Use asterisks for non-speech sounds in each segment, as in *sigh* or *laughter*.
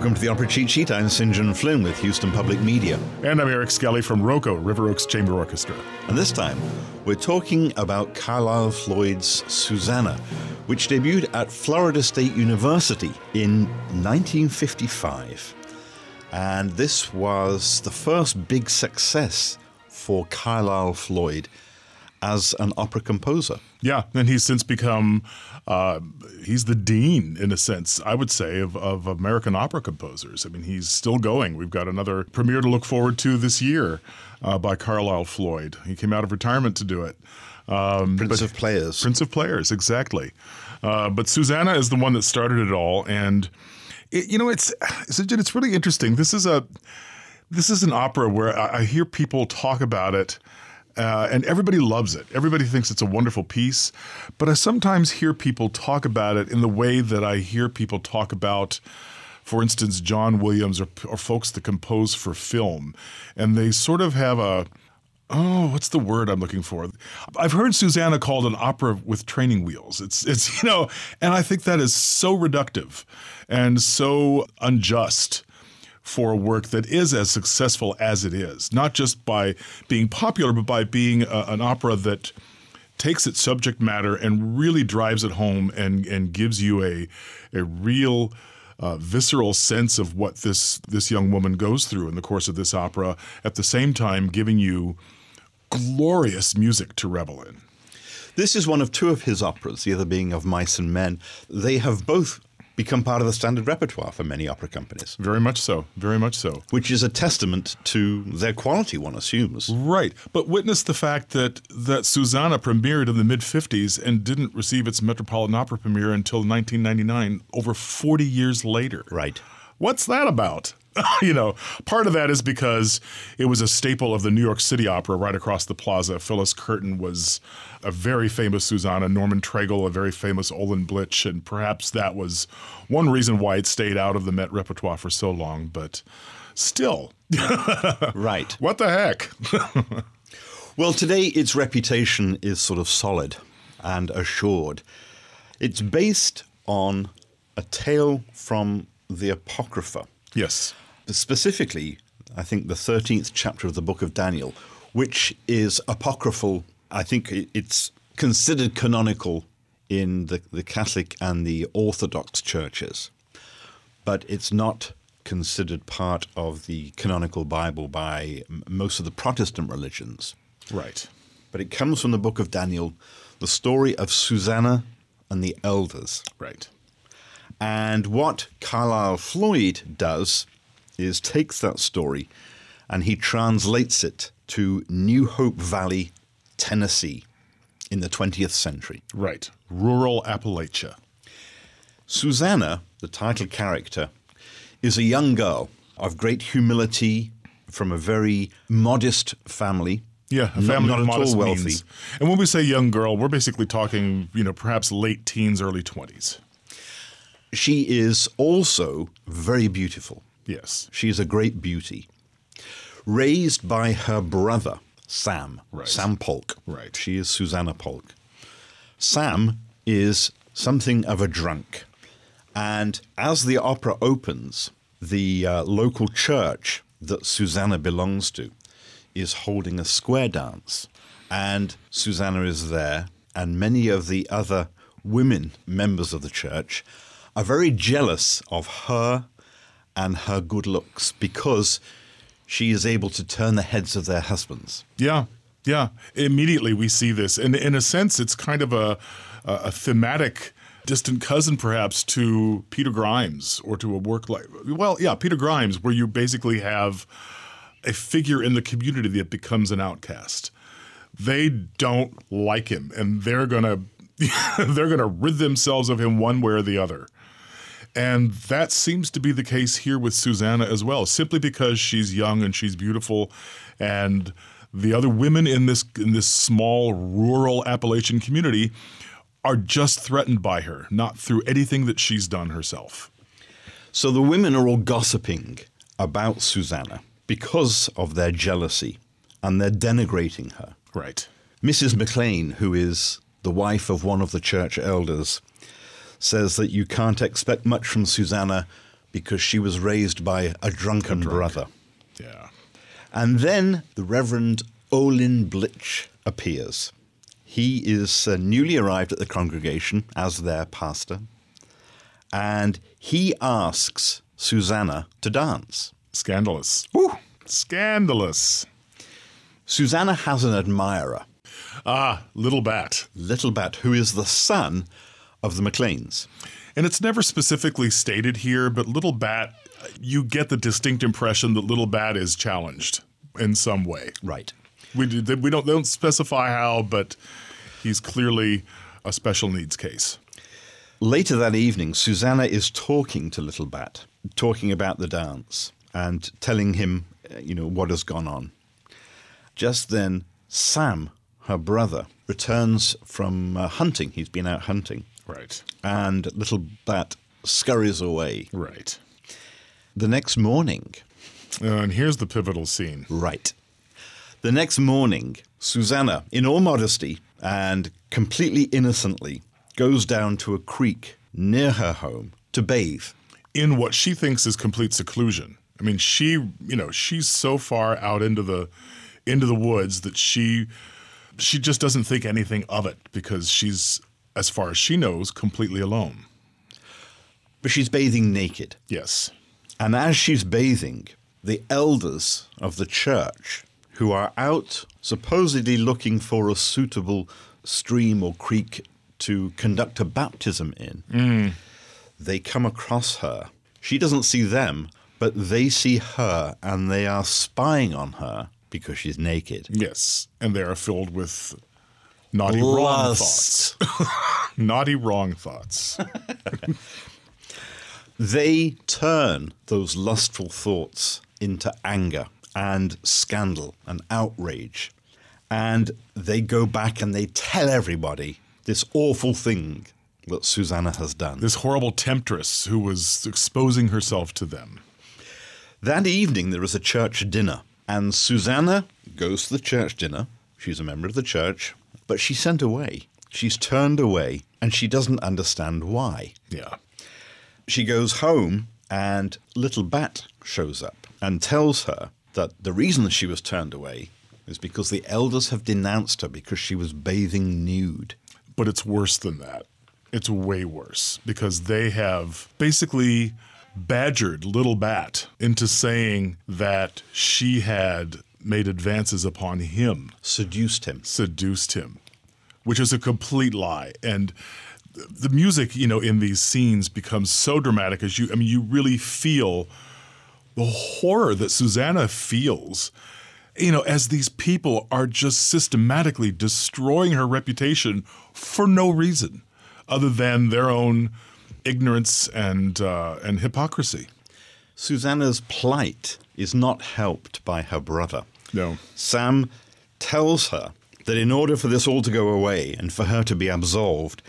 welcome to the Opera Cheat Sheet. I'm St. John Flynn with Houston Public Media. And I'm Eric Skelly from ROCO, River Oaks Chamber Orchestra. And this time, we're talking about Carlisle Floyd's Susannah, which debuted at Florida State University in 1955. And this was the first big success for Carlisle Floyd as an opera composer. Yeah, and he's since become uh, he's the dean in a sense, I would say, of, of American opera composers. I mean, he's still going. We've got another premiere to look forward to this year uh, by Carlisle Floyd. He came out of retirement to do it. Um, Prince of Players. Prince of Players, exactly. Uh, but Susannah is the one that started it all, and it, you know, it's it's really interesting. This is a this is an opera where I, I hear people talk about it uh, and everybody loves it. Everybody thinks it's a wonderful piece. But I sometimes hear people talk about it in the way that I hear people talk about, for instance, John Williams or, or folks that compose for film. And they sort of have a, oh, what's the word I'm looking for? I've heard Susannah called an opera with training wheels. It's it's *laughs* you know, and I think that is so reductive and so unjust for a work that is as successful as it is, not just by being popular, but by being a, an opera that takes its subject matter and really drives it home and, and gives you a, a real uh, visceral sense of what this, this young woman goes through in the course of this opera, at the same time giving you glorious music to revel in. This is one of two of his operas, the other being of Mice and Men. They have both become part of the standard repertoire for many opera companies. Very much so. Very much so. Which is a testament to their quality, one assumes. Right. But witness the fact that, that Susannah premiered in the mid 50s and didn't receive its Metropolitan Opera premiere until 1999, over 40 years later. Right. What's that about? *laughs* you know, part of that is because it was a staple of the New York City Opera right across the plaza. Phyllis Curtin was a very famous Susannah, Norman Treigle, a very famous Olin Blitch, and perhaps that was one reason why it stayed out of the Met repertoire for so long. But still, *laughs* right? What the heck? *laughs* well, today its reputation is sort of solid and assured. It's based on a tale from the Apocrypha. Yes. Specifically, I think the 13th chapter of the book of Daniel, which is apocryphal. I think it's considered canonical in the, the Catholic and the Orthodox churches, but it's not considered part of the canonical Bible by most of the Protestant religions. Right. But it comes from the book of Daniel, the story of Susannah and the elders. Right. And what Carlisle Floyd does is takes that story and he translates it to New Hope Valley, Tennessee in the 20th century. Right. Rural Appalachia. Susannah, the title character, is a young girl of great humility from a very modest family. Yeah, a family not, not at all wealthy. Means. And when we say young girl, we're basically talking, you know, perhaps late teens, early 20s. She is also very beautiful. Yes. She is a great beauty. Raised by her brother, Sam. Right. Sam Polk. Right. She is Susannah Polk. Sam is something of a drunk. And as the opera opens, the uh, local church that Susannah belongs to is holding a square dance. And Susannah is there, and many of the other women members of the church are very jealous of her and her good looks because she is able to turn the heads of their husbands. Yeah, yeah. Immediately we see this, and in a sense, it's kind of a a thematic distant cousin, perhaps, to Peter Grimes or to a work like well, yeah, Peter Grimes, where you basically have a figure in the community that becomes an outcast. They don't like him, and they're gonna *laughs* they're gonna rid themselves of him one way or the other. And that seems to be the case here with Susannah as well, simply because she's young and she's beautiful and the other women in this in this small rural Appalachian community are just threatened by her, not through anything that she's done herself. So the women are all gossiping about Susannah because of their jealousy and they're denigrating her. Right. Mrs. McLean, who is the wife of one of the church elders, says that you can't expect much from Susannah because she was raised by a drunken brother. Yeah. And then the Reverend Olin Blitch appears. He is uh, newly arrived at the congregation as their pastor, and he asks Susannah to dance. Scandalous. Woo! Scandalous. Susannah has an admirer, Ah, Little Bat. Little Bat, who is the son of the McLeans. And it's never specifically stated here, but Little Bat, you get the distinct impression that Little Bat is challenged in some way. Right. We, do- we don't, they don't specify how, but he's clearly a special needs case. Later that evening, Susannah is talking to Little Bat, talking about the dance and telling him, uh, you know, what has gone on. Just then, Sam, her brother, returns from uh, hunting. He's been out hunting. Right. And Little Bat scurries away. Right. The next morning, Uh, and here's the pivotal scene. right. The next morning, Susannah, in all modesty and completely innocently, goes down to a creek near her home to bathe. in what she thinks is complete seclusion. I mean, she, you know, she's so far out into the into the woods that she she just doesn't think anything of it because she's as far as she knows completely alone. But she's bathing naked. Yes. And as she's bathing, the elders of the church, who are out supposedly looking for a suitable stream or creek to conduct a baptism in, mm. they come across her. She doesn't see them, but they see her and they are spying on her because she's naked. Yes, and they are filled with *laughs* naughty wrong thoughts. Naughty wrong thoughts. They turn those lustful thoughts into anger and scandal and outrage. And they go back and they tell everybody this awful thing that Susannah has done. this horrible temptress who was exposing herself to them. That evening, there is a church dinner, and Susannah goes to the church dinner. She's a member of the church, but she's sent away. She's turned away, and she doesn't understand why. Yeah. She goes home, and Little Bat shows up and tells her that the reason she was turned away is because the elders have denounced her because she was bathing nude. But it's worse than that. It's way worse because they have basically badgered Little Bat into saying that she had made advances upon him, Seduced him. seduced him, which is a complete lie. And the music, you know, in these scenes becomes so dramatic as you, I mean, you really feel the horror that Susannah feels, you know, as these people are just systematically destroying her reputation for no reason other than their own ignorance and uh, and hypocrisy. Susannah's plight is not helped by her brother. No. Sam tells her that in order for this all to go away and for her to be absolved,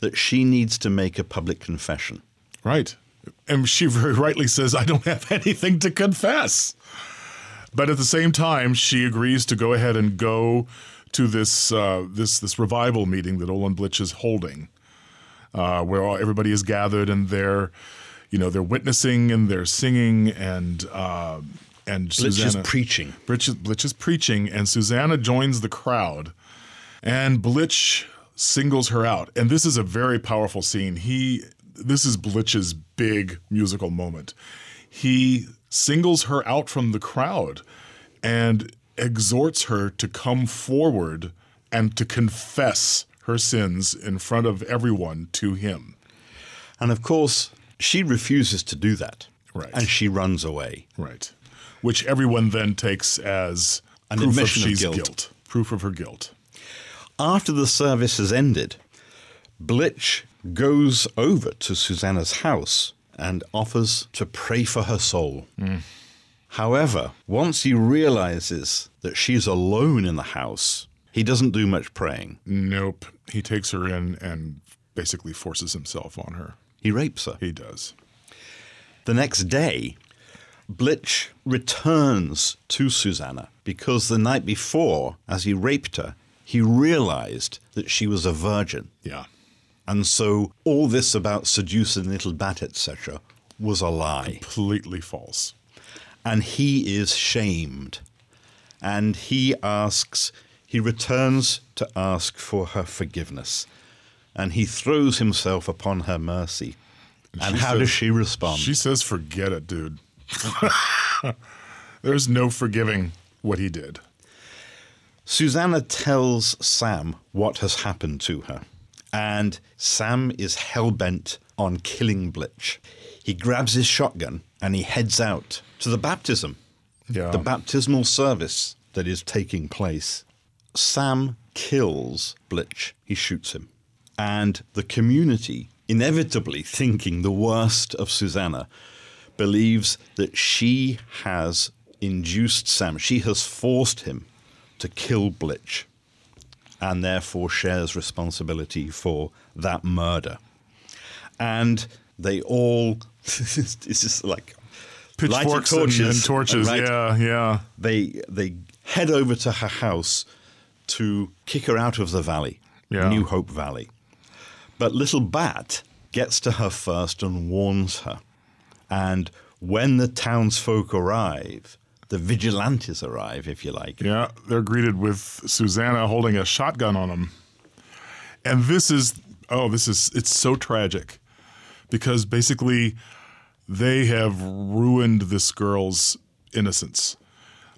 that she needs to make a public confession. Right. And she very rightly says, I don't have *laughs* anything to confess. But at the same time, she agrees to go ahead and go to this uh, this this revival meeting that Olin Blitch is holding, uh, where everybody is gathered and they're, you know, they're witnessing and they're singing and uh, and Blitch is preaching. Blitch Blitch is preaching, and Susannah joins the crowd, and Blitch singles her out. And this is a very powerful scene. He, this is Blitch's big musical moment. He singles her out from the crowd and exhorts her to come forward and to confess her sins in front of everyone to him. And of course, she refuses to do that. Right. And she runs away. Right. Which everyone then takes as An proof admission of she's guilt. Proof of her guilt. After the service has ended, Blitch goes over to Susannah's house and offers to pray for her soul. Mm. However, once he realizes that she's alone in the house, he doesn't do much praying. Nope. He takes her in and basically forces himself on her. He rapes her. He does. The next day, Blitch returns to Susannah because the night before, as he raped her, he realized that she was a virgin. Yeah. And so all this about seducing little bat, etc., was a lie. Completely false. and he is shamed. And he asks, he returns to ask for her forgiveness. And he throws himself upon her mercy. And how says- does she respond? She says, forget it, dude. *laughs* There's no forgiving what he did. Susannah tells Sam what has happened to her. And Sam is hell bent on killing Blitch. He grabs his shotgun and he heads out to the baptism. Yeah. the baptismal service that is taking place. Sam kills Blitch. He shoots him. And the community, inevitably thinking the worst of Susannah, believes that she has induced Sam, she has forced him to kill Blitch, and therefore shares responsibility for that murder. And they all, *laughs* this is like Pitchforks and, and torches. right? Yeah, yeah. they they head over to her house to kick her out of the valley, Yeah. New Hope Valley. But little Bat gets to her first and warns her. And when the townsfolk arrive, the vigilantes arrive, if you like. Yeah, they're greeted with Susannah holding a shotgun on them. And this is, oh, this is, it's so tragic because basically they have ruined this girl's innocence.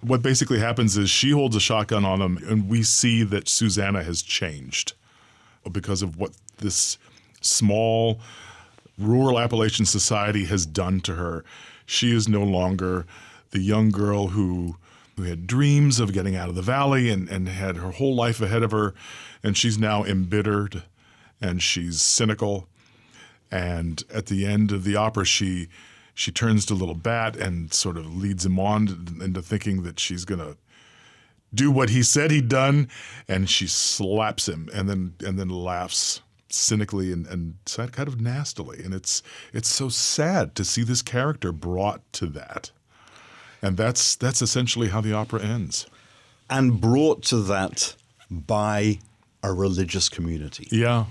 What basically happens is she holds a shotgun on them, and we see that Susannah has changed because of what this small rural Appalachian society has done to her. She is no longer the young girl who who had dreams of getting out of the valley and, and had her whole life ahead of her, and she's now embittered and she's cynical. And at the end of the opera, she she turns to little Bat and sort of leads him on into thinking that she's gonna do what he said he'd done, and she slaps him and then and then laughs cynically and, and kind of nastily. And it's it's so sad to see this character brought to that. And that's that's essentially how the opera ends. And brought to that by a religious community. Yeah.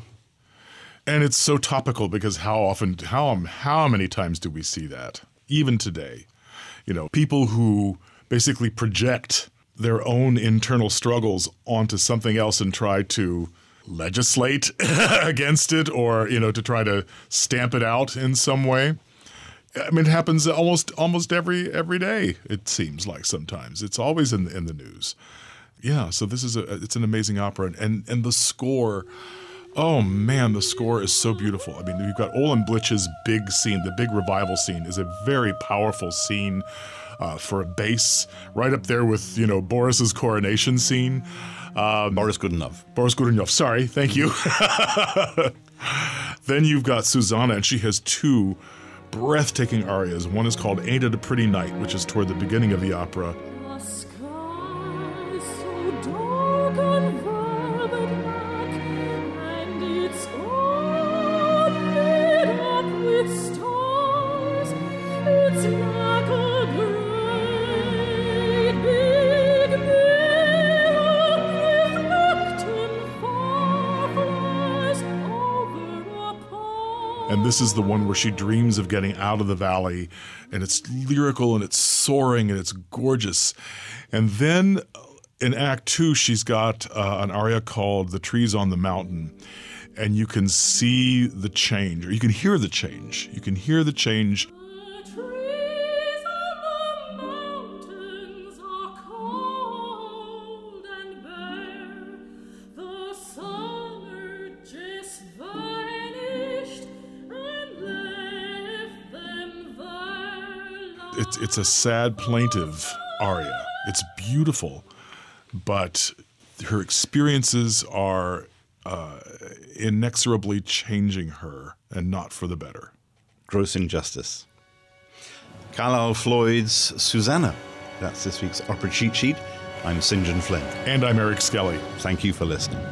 And it's so topical because how often how how many times do we see that even today? You know, people who basically project their own internal struggles onto something else and try to legislate *laughs* against it or, you know, to try to stamp it out in some way. I mean, it happens almost almost every every day. It seems like sometimes it's always in the, in the news. Yeah, so this is a it's an amazing opera, and and, the score. Oh man, the score is so beautiful. I mean, you've got Olin Blitch's big scene, the big revival scene, is a very powerful scene uh, for a bass, right up there with you know Boris's coronation scene. Um, Boris Godunov. Boris Godunov. Sorry, thank you. *laughs* then you've got Susannah, and she has two breathtaking arias. One is called Ain't It a Pretty Night, which is toward the beginning of the opera. This is the one where she dreams of getting out of the valley, and it's lyrical and it's soaring and it's gorgeous. And then uh, in Act Two, she's got uh, an aria called The Trees on the Mountain. And you can see the change, or you can hear the change. You can hear the change. It's, it's a sad, plaintive aria. It's beautiful, but her experiences are uh, inexorably changing her, and not for the better. Gross injustice. Carlisle Floyd's Susannah. That's this week's opera cheat sheet. I'm St. John Flynn. And I'm Eric Skelly. Thank you for listening.